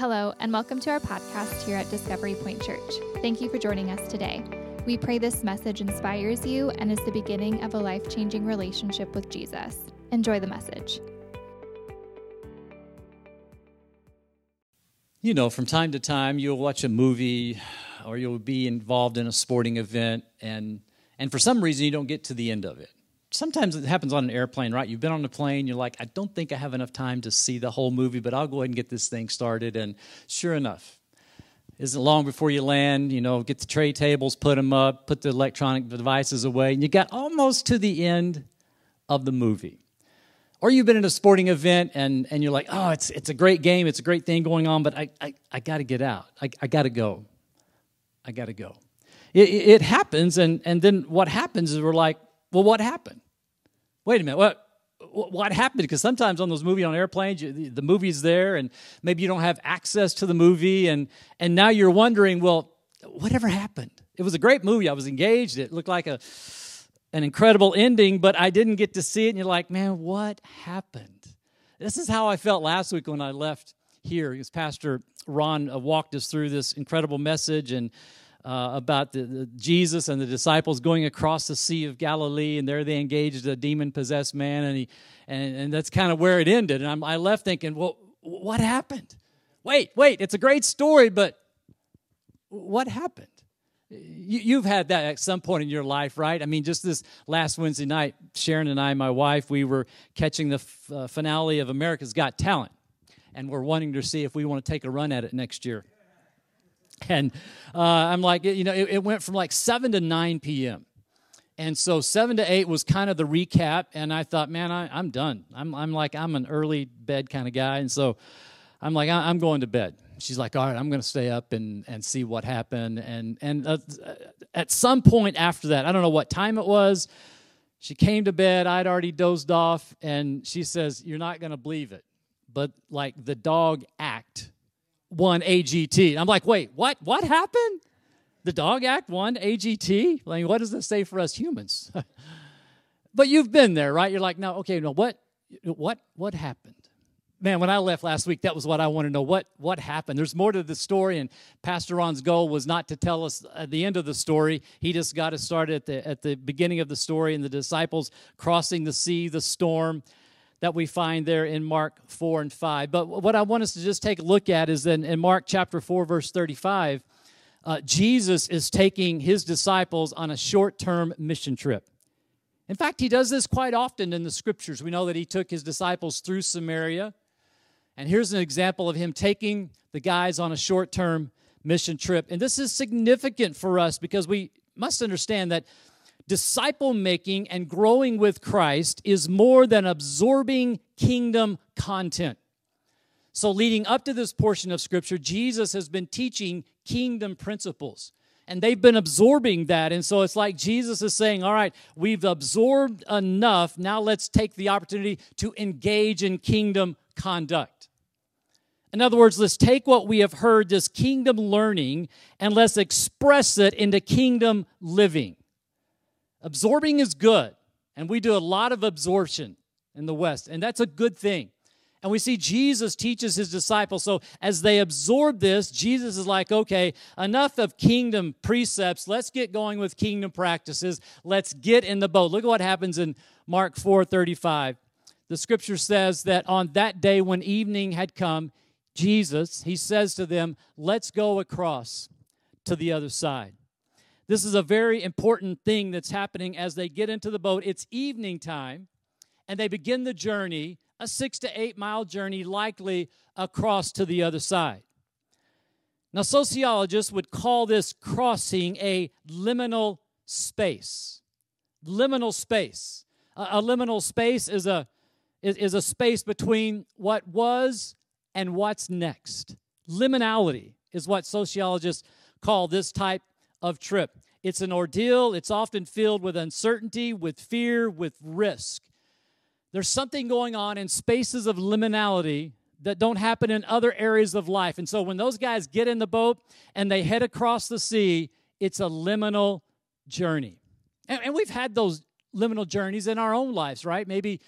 Hello, and welcome to our podcast here at Discovery Point Church. Thank you for joining us today. We pray this message inspires you and is the beginning of a life changing relationship with Jesus. Enjoy the message. You know, from time to time, you'll watch a movie or you'll be involved in a sporting event, and, and for some reason, you don't get to the end of it sometimes it happens on an airplane, right? You've been on a plane, you're like, I don't think I have enough time to see the whole movie, but I'll go ahead and get this thing started. And sure enough, isn't long before you land, you know, get the tray tables, put them up, put the electronic devices away, and you got almost to the end of the movie. Or you've been at a sporting event and, and you're like, oh, it's, it's a great game, it's a great thing going on, but I, I, I got to get out. I, I got to go. I got to go. It, it happens, and, and then what happens is we're like, well, what happened? Wait a minute, what? What happened? Because sometimes on those movies on airplanes, the movie's there, and maybe you don't have access to the movie, and and now you're wondering, well, whatever happened? It was a great movie. I was engaged. It looked like a an incredible ending, but I didn't get to see it. And you're like, man, what happened? This is how I felt last week when I left here. Because Pastor Ron uh, walked us through this incredible message and uh, about the, the, Jesus and the disciples going across the Sea of Galilee, and there they engaged a demon possessed man, and, he, and, and that's kind of where it ended. And I'm, I left thinking, well, what happened? Wait, wait, it's a great story, but what happened? You, have had that at some point in your life, right? I mean, just this last Wednesday night, Sharon and I, my wife, we were catching the f- uh, finale of America's Got Talent, and we're wanting to see if we want to take a run at it next year. And uh, I'm like, you know, it, it went from like 7 to 9 p.m. And so 7 to 8 was kind of the recap. And I thought, man, I, am done. I'm, I'm like, I'm an early bed kind of guy. And so I'm like, I'm going to bed. She's like, all right, I'm going to stay up and, and see what happened. And, and uh, at some point after that, I don't know what time it was, she came to bed. I'd already dozed off. And she says, You're not going to believe it. But like the dog act won AGT. I'm like, wait, what? What happened? The Dog Act won AGT? Like, what does this say for us humans? but you've been there, right? You're like, no, okay, no, what, what, what happened? Man, when I left last week, that was what I want to know. What, what happened? There's more to the story, and Pastor Ron's goal was not to tell us at the end of the story. He just got us started at the at the beginning of the story, and the disciples crossing the sea, the storm that we find there in Mark 4 and 5. But what I want us to just take a look at is then in Mark chapter 4, verse 35, uh, Jesus is taking his disciples on a short term mission trip. In fact, he does this quite often in the scriptures. We know that he took his disciples through Samaria. And here's an example of him taking the guys on a short term mission trip. And this is significant for us because we must understand that disciple making and growing with Christ is more than absorbing kingdom content. So, leading up to this portion of Scripture, Jesus has been teaching kingdom principles. And they've been absorbing that. And so it's like Jesus is saying, All right, we've absorbed enough. Now let's take the opportunity to engage in kingdom conduct. In other words, let's take what we have heard, this kingdom learning, and let's express it into kingdom living. Absorbing is good, and we do a lot of absorption in the West, and that's a good thing. And we see Jesus teaches his disciples. So as they absorb this, Jesus is like, okay, enough of kingdom precepts. Let's get going with kingdom practices. Let's get in the boat. Look at what happens in Mark 4 35. The scripture says that on that day when evening had come, Jesus, he says to them, let's go across to the other side. This is a very important thing that's happening as they get into the boat. It's evening time, and they begin the journey, a six to eight mile journey, likely across to the other side. Now, sociologists would call this crossing a liminal space. Liminal space. A, a liminal space is a, is, is a space between what was and what's next. Liminality is what sociologists call this type of trip. It's an ordeal, it's often filled with uncertainty, with fear, with risk. There's something going on in spaces of liminality that don't happen in other areas of life. And so when those guys get in the boat and they head across the sea, it's a liminal journey. And, and we've had those liminal journeys in our own lives, right? Maybe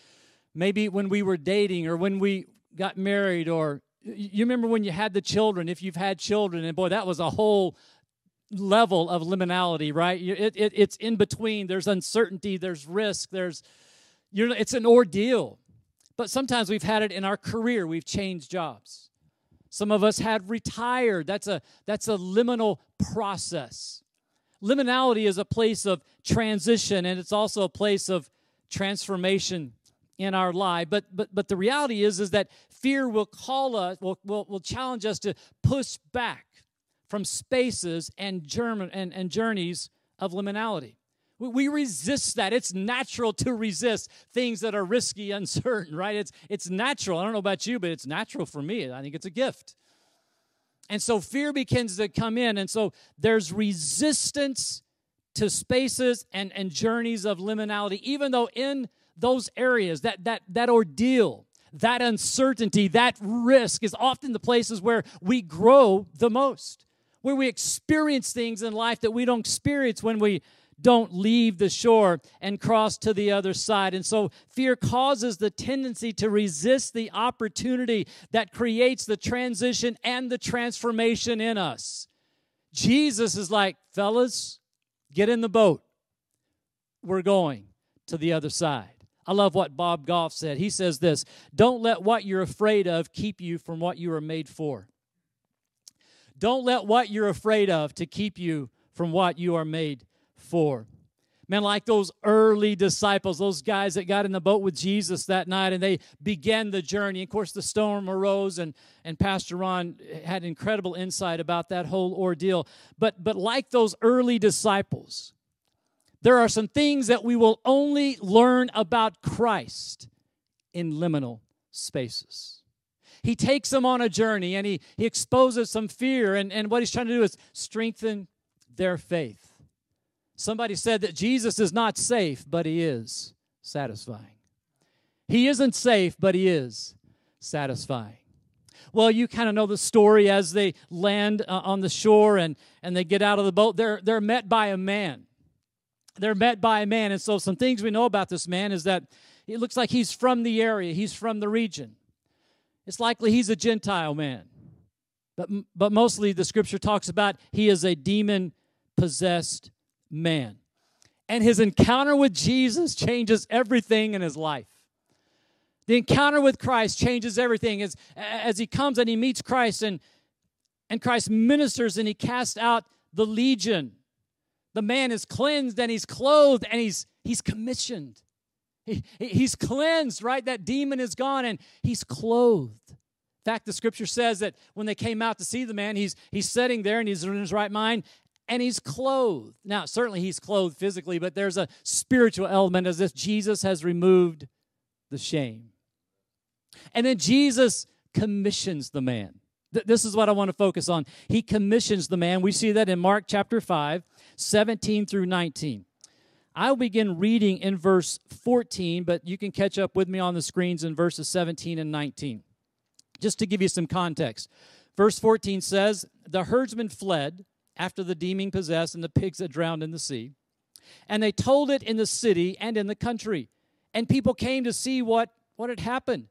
maybe when we were dating or when we got married or You remember when you had the children, if you've had children, and boy, that was a whole level of liminality, right? It, it, it's in between. There's uncertainty, there's risk, there's, you know, it's an ordeal. But sometimes we've had it in our career, we've changed jobs. Some of us had retired. That's a, that's a liminal process. Liminality is a place of transition, and it's also a place of transformation in our life. But but but the reality is is that fear will call us, will, will, will challenge us to push back from spaces and, germ- and, and journeys of liminality. We, we resist that. It's natural to resist things that are risky, uncertain, right? It's, it's natural. I don't know about you, but it's natural for me. I think it's a gift. And so fear begins to come in. And so there's resistance to spaces and, and journeys of liminality, even though in those areas, that, that, that ordeal, that uncertainty, that risk is often the places where we grow the most where we experience things in life that we don't experience when we don't leave the shore and cross to the other side. And so fear causes the tendency to resist the opportunity that creates the transition and the transformation in us. Jesus is like, fellas, get in the boat. We're going to the other side. I love what Bob Goff said. He says this Don't let what you're afraid of keep you from what you are made for. Don't let what you're afraid of to keep you from what you are made for. Man, like those early disciples, those guys that got in the boat with Jesus that night and they began the journey. Of course, the storm arose, and, and Pastor Ron had incredible insight about that whole ordeal. But, but like those early disciples, there are some things that we will only learn about Christ in liminal spaces he takes them on a journey and he, he exposes some fear. And, and what he's trying to do is strengthen their faith. Somebody said that Jesus is not safe, but he is satisfying. He isn't safe, but he is satisfying. Well, you kind of know the story as they land uh, on the shore and, and they get out of the boat. They're, they're met by a man. They're met by a man. And so, some things we know about this man is that it looks like he's from the area, he's from the region. It's likely he's a Gentile man. But, but mostly the scripture talks about he is a demon possessed man. And his encounter with Jesus changes everything in his life. The encounter with Christ changes everything as, as he comes and he meets Christ and, and Christ ministers and he casts out the legion. The man is cleansed and he's clothed and he's, he's commissioned. He, he's cleansed, right? That demon is gone and he's clothed. In fact, the scripture says that when they came out to see the man, he's, he's sitting there and he's in his right mind and he's clothed. Now, certainly he's clothed physically, but there's a spiritual element as if Jesus has removed the shame. And then Jesus commissions the man. This is what I want to focus on. He commissions the man. We see that in Mark chapter 5, 17 through 19. I'll begin reading in verse 14, but you can catch up with me on the screens in verses 17 and 19. Just to give you some context. Verse 14 says, The herdsmen fled after the demon possessed and the pigs had drowned in the sea. And they told it in the city and in the country. And people came to see what, what had happened.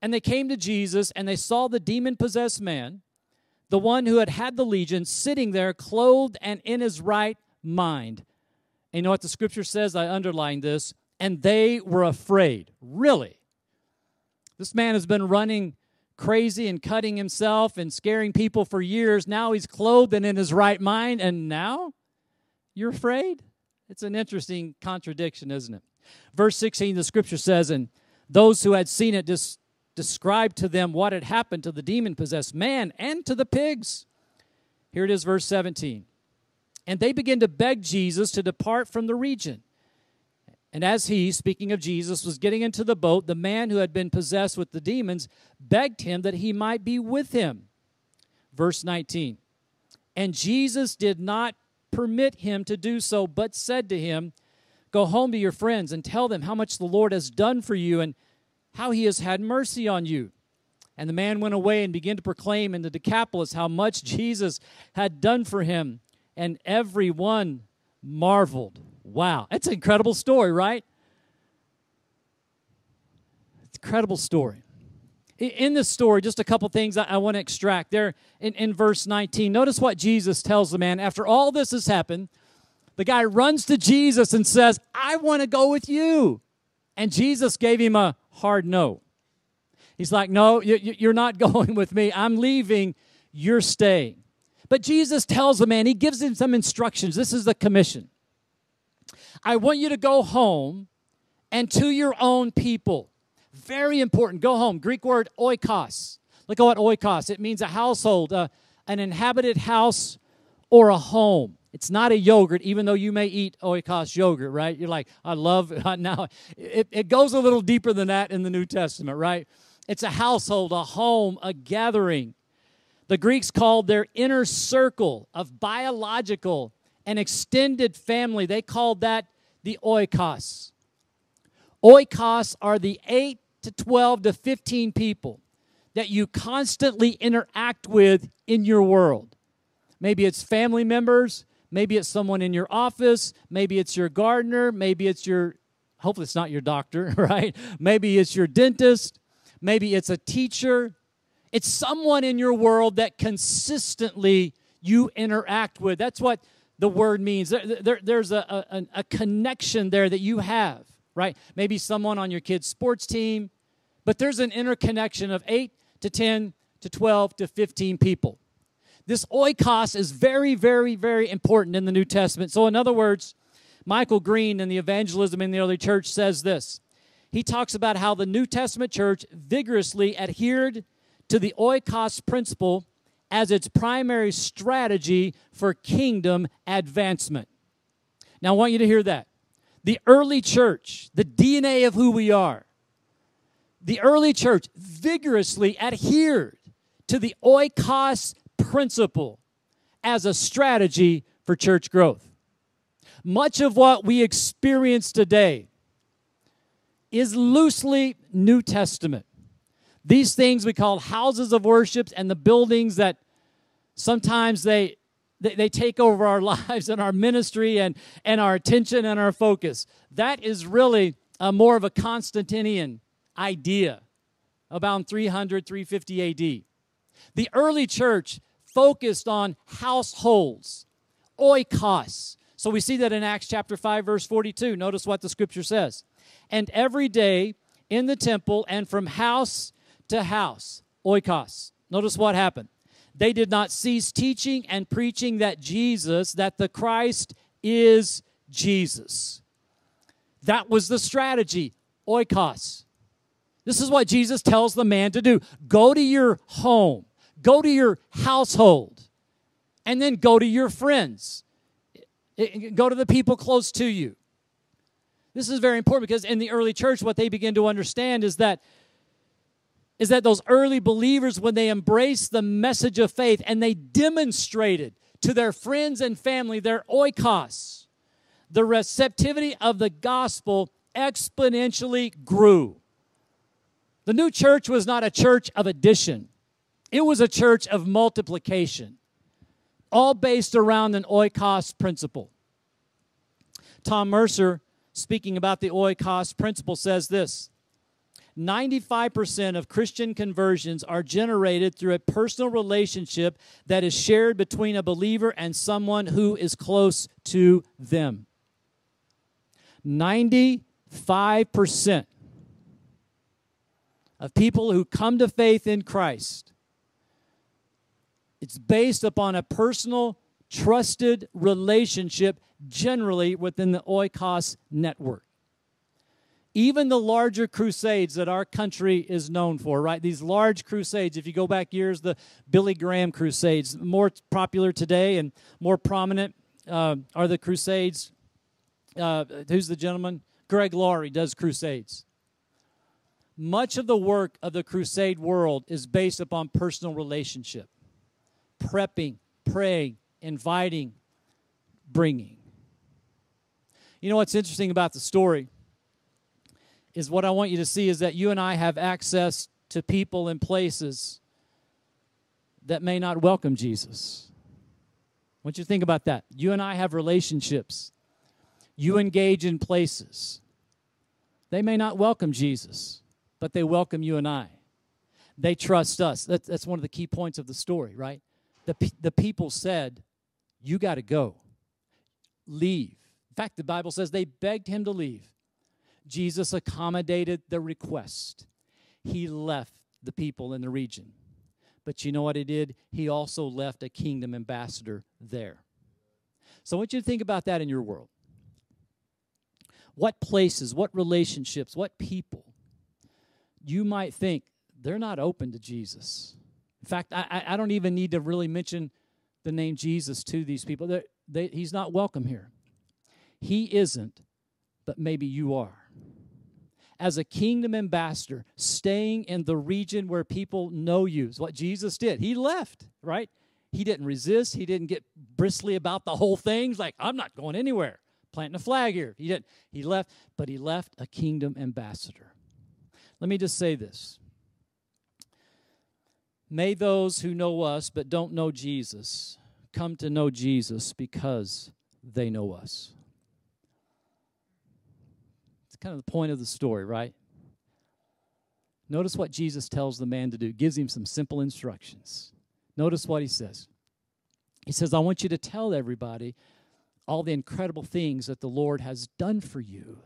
And they came to Jesus and they saw the demon possessed man, the one who had had the legion, sitting there clothed and in his right mind and you know what the scripture says? I underlined this. And they were afraid. Really? This man has been running crazy and cutting himself and scaring people for years. Now he's clothed and in his right mind, and now you're afraid? It's an interesting contradiction, isn't it? Verse 16, the scripture says, And those who had seen it just described to them what had happened to the demon possessed man and to the pigs. Here it is, verse 17. And they began to beg Jesus to depart from the region. And as he, speaking of Jesus, was getting into the boat, the man who had been possessed with the demons begged him that he might be with him. Verse 19. And Jesus did not permit him to do so, but said to him, Go home to your friends and tell them how much the Lord has done for you and how he has had mercy on you. And the man went away and began to proclaim in the Decapolis how much Jesus had done for him and everyone marveled. Wow, that's an incredible story, right? It's incredible story. in this story, just a couple things I, want to extract. There in, in verse 19, notice what Jesus tells the man. After all this has happened, the guy runs to Jesus and says, I want to go with you. And Jesus gave him a hard no. He's like, No, you're not going with me. I'm leaving. You're staying. But Jesus tells the man, He gives him some instructions. This is the commission. I want you to go home and to your own people very important. Go home. Greek word oikos. Look at what oikos. It means a household, uh, an inhabited house or a home. It's not a yogurt, even though you may eat oikos yogurt, right? You're like, I love uh, now. It, it goes a little deeper than that in the New Testament, right? It's a household, a home, a gathering. The Greeks called their inner circle of biological and extended family, they called that the oikos. Oikos are the eight to 12 to 15 people that you constantly interact with in your world. Maybe it's family members, maybe it's someone in your office, maybe it's your gardener, maybe it's your, hopefully it's not your doctor, right? Maybe it's your dentist, maybe it's a teacher. It's someone in your world that consistently you interact with. That's what the word means. There, there, there's a, a, a connection there that you have, right? Maybe someone on your kid's sports team, but there's an interconnection of 8 to 10 to 12 to 15 people. This oikos is very, very, very important in the New Testament. So, in other words, Michael Green in the Evangelism in the Early Church says this. He talks about how the New Testament church vigorously adhered to the oikos principle as its primary strategy for kingdom advancement. Now, I want you to hear that. The early church, the DNA of who we are, the early church vigorously adhered to the oikos principle as a strategy for church growth. Much of what we experience today is loosely New Testament. These things we call houses of worship and the buildings that sometimes they they, they take over our lives and our ministry and, and our attention and our focus. That is really a more of a Constantinian idea about 300, 350 AD. The early church focused on households, oikos. So we see that in Acts chapter 5, verse 42. Notice what the scripture says. And every day in the temple and from house to house, oikos. Notice what happened. They did not cease teaching and preaching that Jesus, that the Christ is Jesus. That was the strategy, oikos. This is what Jesus tells the man to do go to your home, go to your household, and then go to your friends, go to the people close to you. This is very important because in the early church, what they begin to understand is that is that those early believers, when they embraced the message of faith and they demonstrated to their friends and family their oikos, the receptivity of the gospel exponentially grew. The new church was not a church of addition, it was a church of multiplication, all based around an oikos principle. Tom Mercer, speaking about the oikos principle, says this 95% of Christian conversions are generated through a personal relationship that is shared between a believer and someone who is close to them. 95% of people who come to faith in Christ. It's based upon a personal, trusted relationship, generally within the Oikos network. Even the larger crusades that our country is known for, right? These large crusades, if you go back years, the Billy Graham crusades, more popular today and more prominent uh, are the crusades. Uh, who's the gentleman? Greg Laurie does crusades. Much of the work of the crusade world is based upon personal relationship, prepping, praying, inviting, bringing. You know what's interesting about the story is what I want you to see is that you and I have access to people and places that may not welcome Jesus. I want you to think about that. You and I have relationships. You engage in places. They may not welcome Jesus but they welcome you and I. they trust us. That's, that's one of the key points of the story, right? The, the people said, You got to go. Leave. In fact, the Bible says they begged him to leave. Jesus accommodated the request. He left the people in the region. But you know what he did? He also left a kingdom ambassador there. So I want you to think about that in your world. What places, what relationships, what people you might think they're not open to Jesus. In fact, I, I don't even need to really mention the name Jesus to these people. They, he's not welcome here. He isn't, but maybe you are. As a kingdom ambassador, staying in the region where people know you is what Jesus did. He left, right? He didn't resist. He didn't get bristly about the whole thing. He's like, I'm not going anywhere. Planting a flag here. He didn't. He left, but he left a kingdom ambassador. Let me just say this. May those who know us but don't know Jesus come to know Jesus because they know us. It's kind of the point of the story, right? Notice what Jesus tells the man to do, gives him some simple instructions. Notice what he says. He says, I want you to tell everybody all the incredible things that the Lord has done for you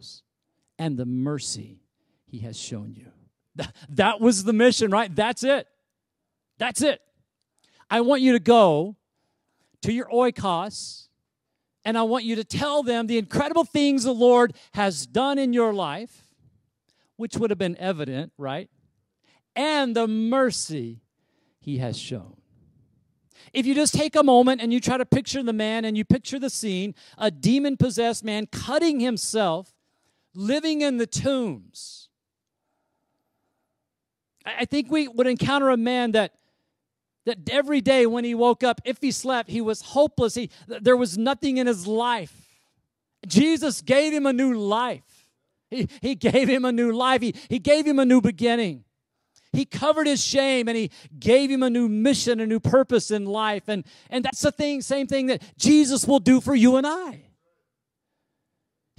and the mercy he has shown you. That was the mission, right? That's it. That's it. I want you to go to your oikos and I want you to tell them the incredible things the Lord has done in your life, which would have been evident, right? And the mercy he has shown. If you just take a moment and you try to picture the man and you picture the scene, a demon possessed man cutting himself, living in the tombs. I think we would encounter a man that that every day when he woke up, if he slept, he was hopeless. He, there was nothing in his life. Jesus gave him a new life. He, he gave him a new life. He, he gave him a new beginning. He covered his shame and he gave him a new mission, a new purpose in life. And, and that's the thing, same thing that Jesus will do for you and I.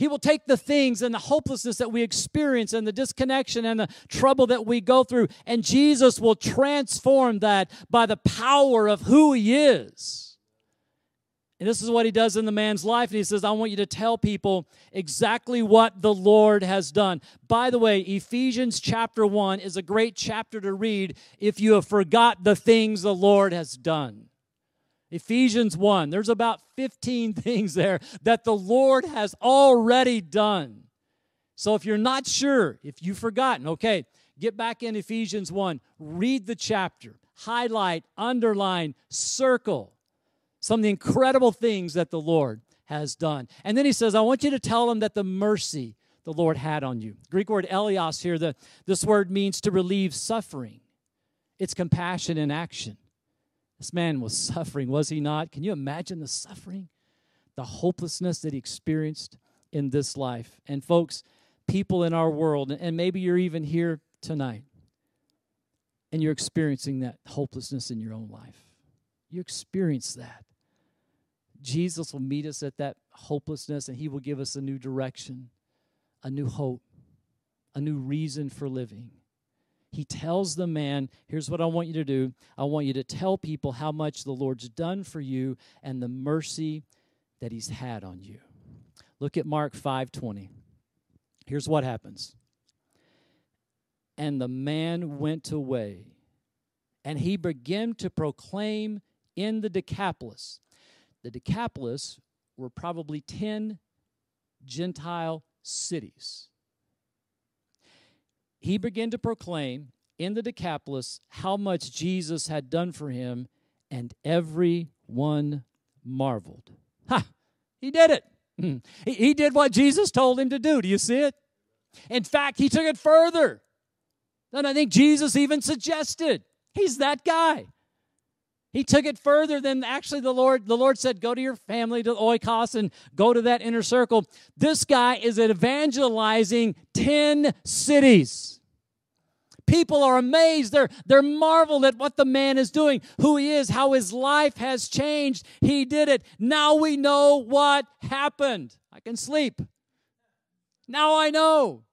He will take the things and the hopelessness that we experience and the disconnection and the trouble that we go through, and Jesus will transform that by the power of who He is. And this is what He does in the man's life. And He says, I want you to tell people exactly what the Lord has done. By the way, Ephesians chapter 1 is a great chapter to read if you have forgot the things the Lord has done. Ephesians 1, there's about 15 things there that the Lord has already done. So if you're not sure, if you've forgotten, okay, get back in Ephesians 1, read the chapter, highlight, underline, circle some of the incredible things that the Lord has done. And then he says, I want you to tell them that the mercy the Lord had on you. Greek word eleos here, the, this word means to relieve suffering. It's compassion in action. This man was suffering, was he not? Can you imagine the suffering, the hopelessness that he experienced in this life? And, folks, people in our world, and maybe you're even here tonight, and you're experiencing that hopelessness in your own life. You experience that. Jesus will meet us at that hopelessness, and he will give us a new direction, a new hope, a new reason for living he tells the man, Here's what I want you to do. I want you to tell people how much the Lord's done for you and the mercy that he's had on you. Look at Mark 5 20. Here's what happens. And the man went away, and he began to proclaim in the Decapolis. The Decapolis were probably 10 Gentile cities he began to proclaim in the Decapolis how much Jesus had done for him, and everyone marveled. Ha! He did it. Mm. He did what Jesus told him to do. Do you see it? In fact, he took it further than I think Jesus even suggested. He's that guy. He took it further than actually the Lord. The Lord said, Go to your family, to Oikos, and go to that inner circle. This guy is evangelizing 10 cities. People are amazed. They're, they're marveled at what the man is doing, who he is, how his life has changed. He did it. Now we know what happened. I can sleep. Now I know.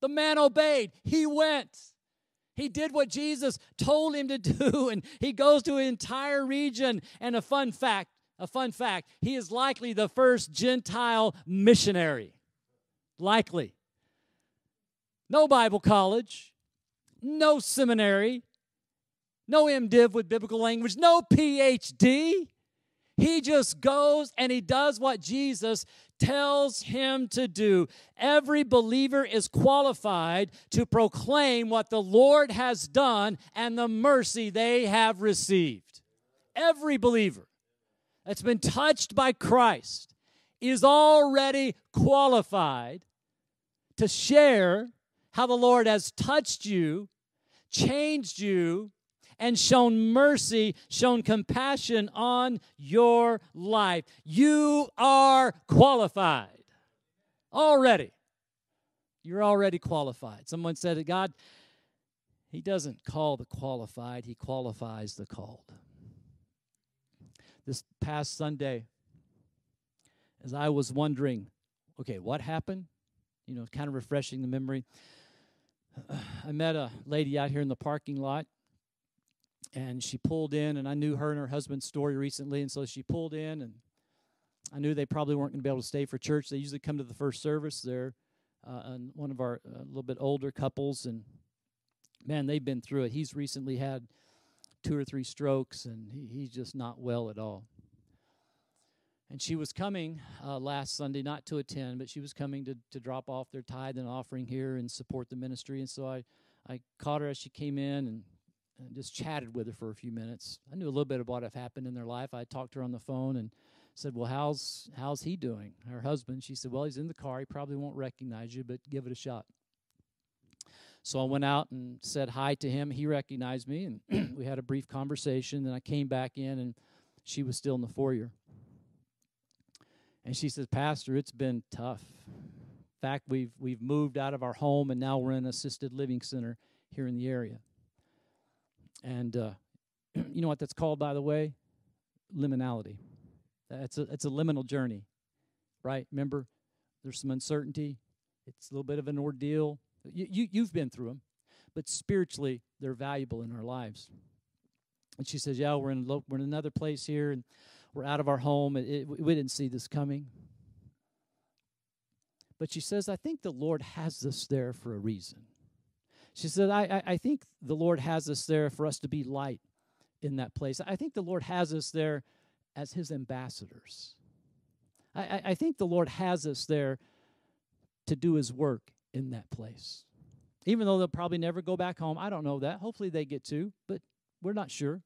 The man obeyed. He went. He did what Jesus told him to do, and he goes to an entire region. And a fun fact a fun fact he is likely the first Gentile missionary. Likely. No Bible college, no seminary, no MDiv with biblical language, no PhD. He just goes and he does what Jesus tells him to do. Every believer is qualified to proclaim what the Lord has done and the mercy they have received. Every believer that's been touched by Christ is already qualified to share how the Lord has touched you, changed you, and shown mercy, shown compassion on your life. You are qualified already. You're already qualified. Someone said God, He doesn't call the qualified, He qualifies the called this past Sunday as I was wondering, okay, what happened? You know, kind of refreshing the memory. I met a lady out here in the parking lot, and she pulled in, and I knew her and her husband's story recently, and so she pulled in, and I knew they probably weren't going to be able to stay for church. They usually come to the first service. They're uh, one of our a uh, little bit older couples, and man, they've been through it. He's recently had two or three strokes, and he, he's just not well at all. And she was coming uh, last Sunday, not to attend, but she was coming to, to drop off their tithe and offering here and support the ministry. And so I, I caught her as she came in and, and just chatted with her for a few minutes. I knew a little bit about what happened in their life. I talked to her on the phone and said, Well, how's, how's he doing? Her husband, she said, Well, he's in the car. He probably won't recognize you, but give it a shot. So I went out and said hi to him. He recognized me, and we had a brief conversation. Then I came back in, and she was still in the foyer. And she says, Pastor, it's been tough. In fact, we've we've moved out of our home, and now we're in an assisted living center here in the area. And uh, you know what that's called, by the way? Liminality. It's a it's a liminal journey, right? Remember, there's some uncertainty. It's a little bit of an ordeal. You, you, you've been through them, but spiritually, they're valuable in our lives. And she says, Yeah, we're in, lo- we're in another place here, and we're out of our home. It, it, we didn't see this coming. But she says, I think the Lord has us there for a reason. She said, I, I, I think the Lord has us there for us to be light in that place. I think the Lord has us there as his ambassadors. I, I, I think the Lord has us there to do his work in that place. Even though they'll probably never go back home. I don't know that. Hopefully they get to, but we're not sure.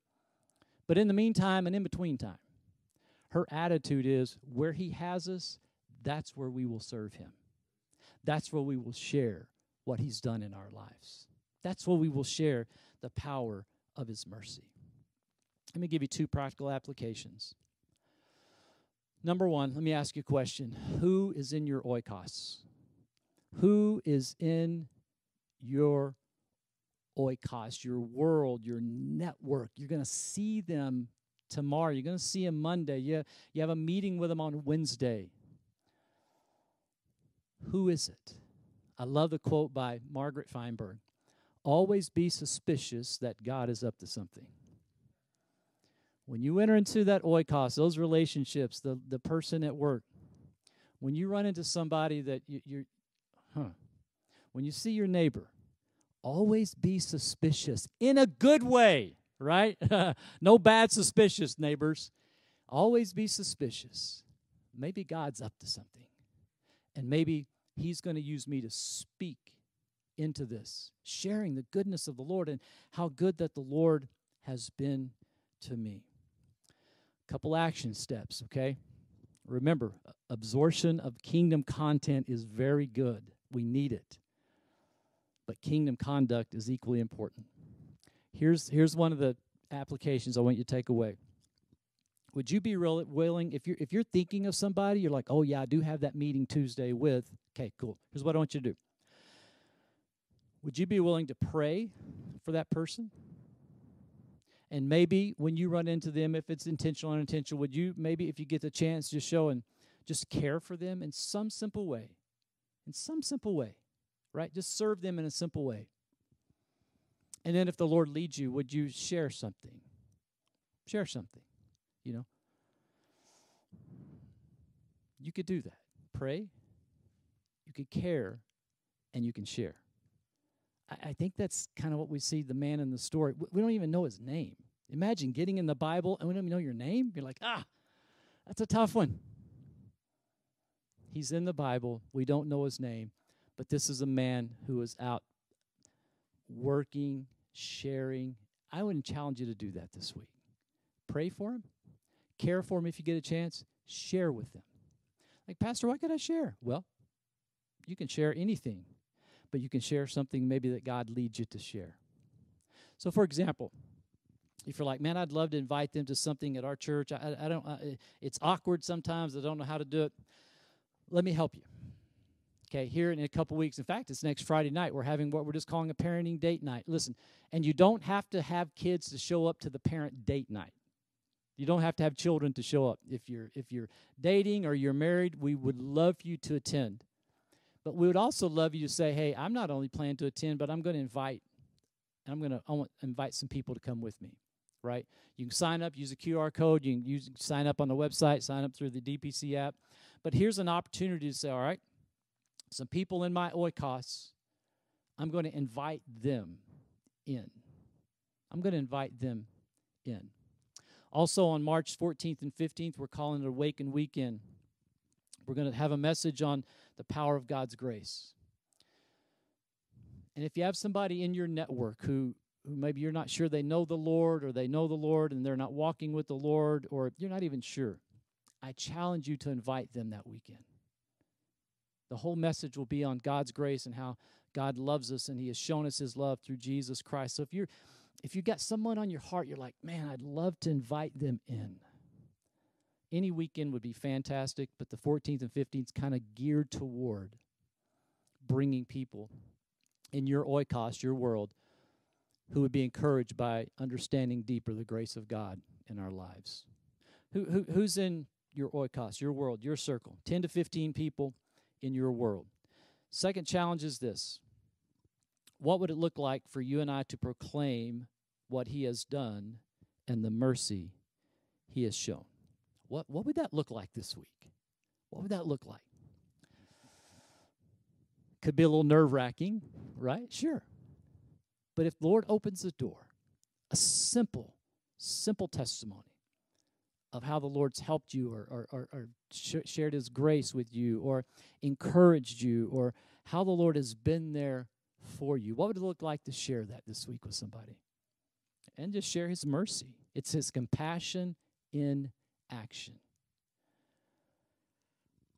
But in the meantime and in between time, her attitude is where he has us, that's where we will serve him. That's where we will share what he's done in our lives. That's where we will share the power of his mercy. Let me give you two practical applications. Number one, let me ask you a question Who is in your oikos? Who is in your oikos, your world, your network? You're going to see them tomorrow. You're going to see them Monday. You, you have a meeting with them on Wednesday. Who is it? I love the quote by Margaret Feinberg Always be suspicious that God is up to something. When you enter into that oikos, those relationships, the, the person at work, when you run into somebody that you, you're, Huh. When you see your neighbor, always be suspicious in a good way, right? no bad suspicious neighbors. Always be suspicious. Maybe God's up to something. And maybe He's going to use me to speak into this, sharing the goodness of the Lord and how good that the Lord has been to me. Couple action steps, okay? Remember, absorption of kingdom content is very good. We need it. But kingdom conduct is equally important. Here's, here's one of the applications I want you to take away. Would you be willing, if you're, if you're thinking of somebody, you're like, oh, yeah, I do have that meeting Tuesday with, okay, cool. Here's what I want you to do. Would you be willing to pray for that person? And maybe when you run into them, if it's intentional or unintentional, would you maybe, if you get the chance, just show and just care for them in some simple way? in some simple way, right? Just serve them in a simple way. And then if the Lord leads you, would you share something? Share something, you know? You could do that. Pray, you could care, and you can share. I, I think that's kind of what we see the man in the story. We don't even know his name. Imagine getting in the Bible and we don't even know your name. You're like, ah, that's a tough one. He's in the Bible. We don't know his name, but this is a man who is out working, sharing. I wouldn't challenge you to do that this week. Pray for him, care for him if you get a chance, share with them. Like, Pastor, what could I share? Well, you can share anything, but you can share something maybe that God leads you to share. So, for example, if you're like, man, I'd love to invite them to something at our church. I, I don't. I, it's awkward sometimes. I don't know how to do it. Let me help you. Okay, here in a couple weeks. In fact, it's next Friday night. We're having what we're just calling a parenting date night. Listen, and you don't have to have kids to show up to the parent date night. You don't have to have children to show up. If you're if you're dating or you're married, we would love for you to attend. But we would also love you to say, "Hey, I'm not only planning to attend, but I'm going to invite and I'm going to invite some people to come with me." Right? You can sign up, use a QR code, you can use sign up on the website, sign up through the DPC app. But here's an opportunity to say, "All right, some people in my oikos, I'm going to invite them in. I'm going to invite them in. Also, on March 14th and 15th, we're calling it Awaken Weekend. We're going to have a message on the power of God's grace. And if you have somebody in your network who, who maybe you're not sure they know the Lord or they know the Lord and they're not walking with the Lord or you're not even sure, I challenge you to invite them that weekend. The whole message will be on God's grace and how God loves us and He has shown us His love through Jesus Christ. So if you're if you got someone on your heart, you're like, man, I'd love to invite them in. Any weekend would be fantastic, but the 14th and 15th is kind of geared toward bringing people in your oikos, your world, who would be encouraged by understanding deeper the grace of God in our lives. Who, who, who's in your oikos, your world, your circle? 10 to 15 people in your world. Second challenge is this What would it look like for you and I to proclaim what He has done and the mercy He has shown? What, what would that look like this week? What would that look like? Could be a little nerve wracking, right? Sure. But if the Lord opens the door, a simple, simple testimony of how the Lord's helped you or, or, or, or sh- shared his grace with you or encouraged you or how the Lord has been there for you. What would it look like to share that this week with somebody? And just share his mercy. It's his compassion in action.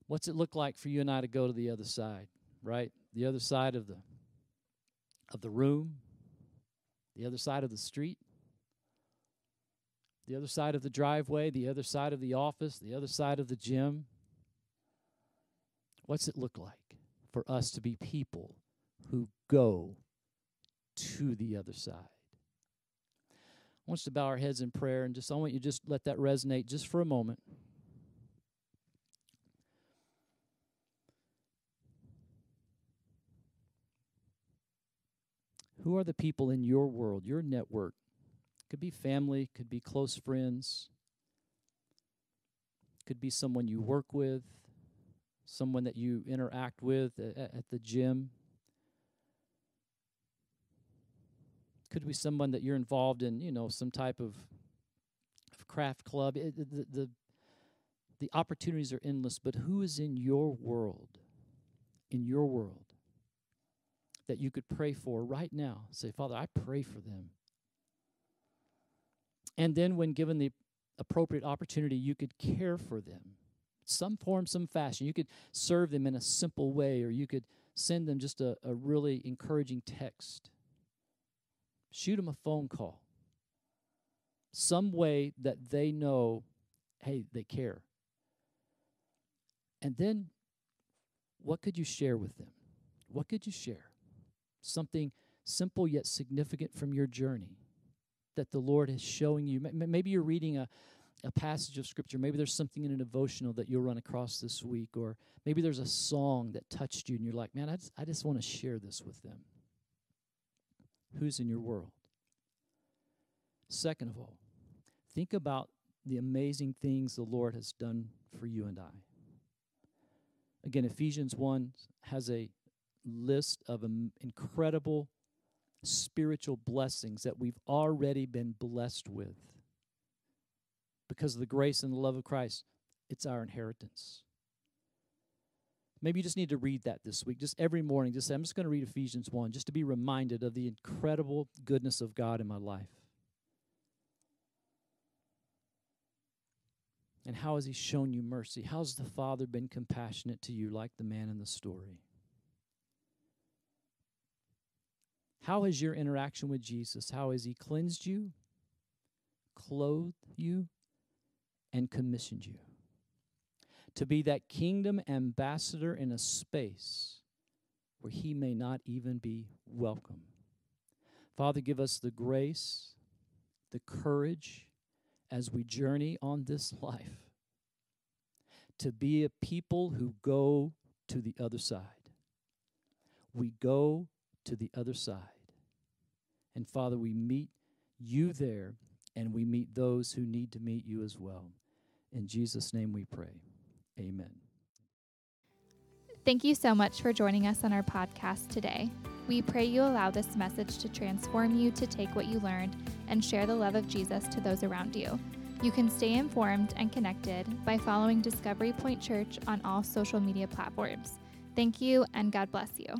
What's it look like for you and I to go to the other side, right? The other side of the of the room, the other side of the street, the other side of the driveway, the other side of the office, the other side of the gym. What's it look like for us to be people who go to the other side? I want to bow our heads in prayer and just I want you to just let that resonate just for a moment. Who are the people in your world, your network, could be family, could be close friends, could be someone you work with, someone that you interact with at, at the gym. Could be someone that you're involved in, you know, some type of, of craft club. It, the, the, the opportunities are endless, but who is in your world, in your world, that you could pray for right now? Say, Father, I pray for them. And then, when given the appropriate opportunity, you could care for them. Some form, some fashion. You could serve them in a simple way, or you could send them just a, a really encouraging text. Shoot them a phone call. Some way that they know, hey, they care. And then, what could you share with them? What could you share? Something simple yet significant from your journey that the Lord is showing you. Maybe you're reading a, a passage of Scripture. Maybe there's something in a devotional that you'll run across this week, or maybe there's a song that touched you and you're like, man, I just, I just want to share this with them. Who's in your world. Second of all, think about the amazing things the Lord has done for you and I. Again, Ephesians 1 has a list of incredible spiritual blessings that we've already been blessed with. Because of the grace and the love of Christ, it's our inheritance. Maybe you just need to read that this week, just every morning. Just say, I'm just going to read Ephesians 1, just to be reminded of the incredible goodness of God in my life. And how has He shown you mercy? How's the Father been compassionate to you, like the man in the story? How has your interaction with Jesus? How has He cleansed you, clothed you, and commissioned you? To be that kingdom ambassador in a space where He may not even be welcome. Father, give us the grace, the courage, as we journey on this life to be a people who go to the other side. We go to the other side. And Father, we meet you there and we meet those who need to meet you as well. In Jesus' name we pray. Amen. Thank you so much for joining us on our podcast today. We pray you allow this message to transform you to take what you learned and share the love of Jesus to those around you. You can stay informed and connected by following Discovery Point Church on all social media platforms. Thank you, and God bless you.